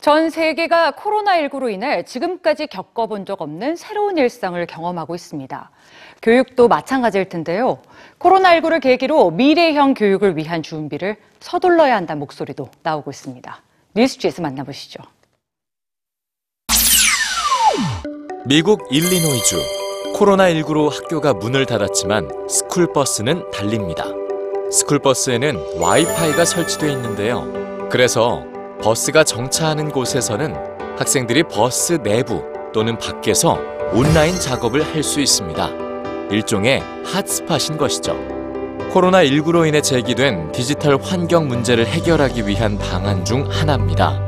전 세계가 코로나19로 인해 지금까지 겪어본 적 없는 새로운 일상을 경험하고 있습니다. 교육도 마찬가지일 텐데요. 코로나19를 계기로 미래형 교육을 위한 준비를 서둘러야 한다는 목소리도 나오고 있습니다. 뉴스지에서 만나보시죠. 미국 일리노이주 코로나19로 학교가 문을 닫았지만 스쿨버스는 달립니다. 스쿨버스에는 와이파이가 설치돼 있는데요. 그래서 버스가 정차하는 곳에서는 학생들이 버스 내부 또는 밖에서 온라인 작업을 할 수 있습니다. 일종의 핫스팟인 것이죠. 코로나19로 인해 제기된 디지털 환경 문제를 해결하기 위한 방안 중 하나입니다.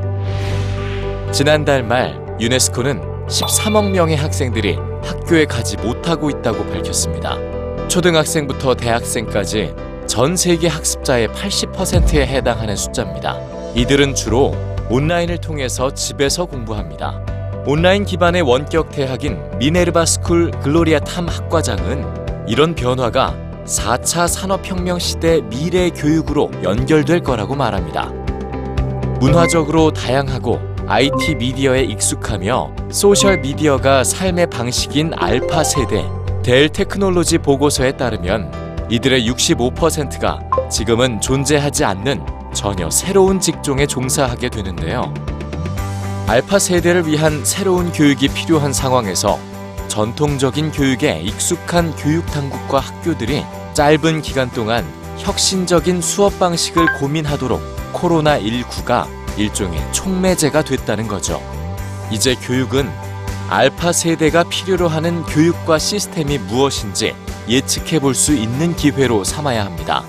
지난달 말 유네스코는 13억 명의 학생들이 학교에 가지 못하고 있다고 밝혔습니다. 초등학생부터 대학생까지 전 세계 학습자의 80%에 해당하는 숫자입니다. 이들은 주로 온라인을 통해서 집에서 공부합니다. 온라인 기반의 원격 대학인 미네르바 스쿨 글로리아 탐 학과장은 이런 변화가 4차 산업혁명 시대 미래 교육으로 연결될 거라고 말합니다. 문화적으로 다양하고 IT 미디어에 익숙하며 소셜 미디어가 삶의 방식인 알파 세대 델 테크놀로지 보고서에 따르면 이들의 65%가 지금은 존재하지 않는 전혀 새로운 직종에 종사하게 되는데요. 알파 세대를 위한 새로운 교육이 필요한 상황에서 전통적인 교육에 익숙한 교육 당국과 학교들이 짧은 기간 동안 혁신적인 수업 방식을 고민하도록 코로나19가 일종의 촉매제가 됐다는 거죠. 이제 교육은 알파 세대가 필요로 하는 교육과 시스템이 무엇인지 예측해 볼 수 있는 기회로 삼아야 합니다.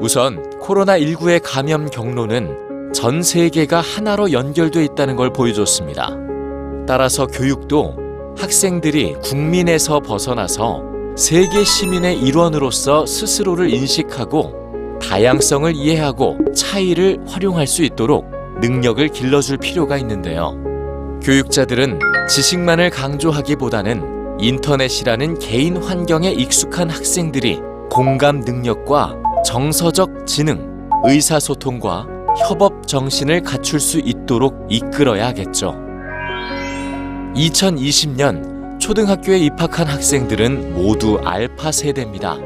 우선 코로나19의 감염 경로는 전 세계가 하나로 연결돼 있다는 걸 보여줬습니다. 따라서 교육도 학생들이 국민에서 벗어나서 세계 시민의 일원으로서 스스로를 인식하고 다양성을 이해하고 차이를 활용할 수 있도록 능력을 길러줄 필요가 있는데요. 교육자들은 지식만을 강조하기보다는 인터넷이라는 개인 환경에 익숙한 학생들이 공감 능력과 정서적 지능, 의사소통과 협업 정신을 갖출 수 있도록 이끌어야 하겠죠. 2020년 초등학교에 입학한 학생들은 모두 알파 세대입니다.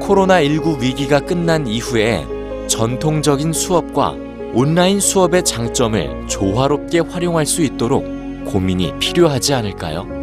코로나19 위기가 끝난 이후에 전통적인 수업과 온라인 수업의 장점을 조화롭게 활용할 수 있도록 고민이 필요하지 않을까요?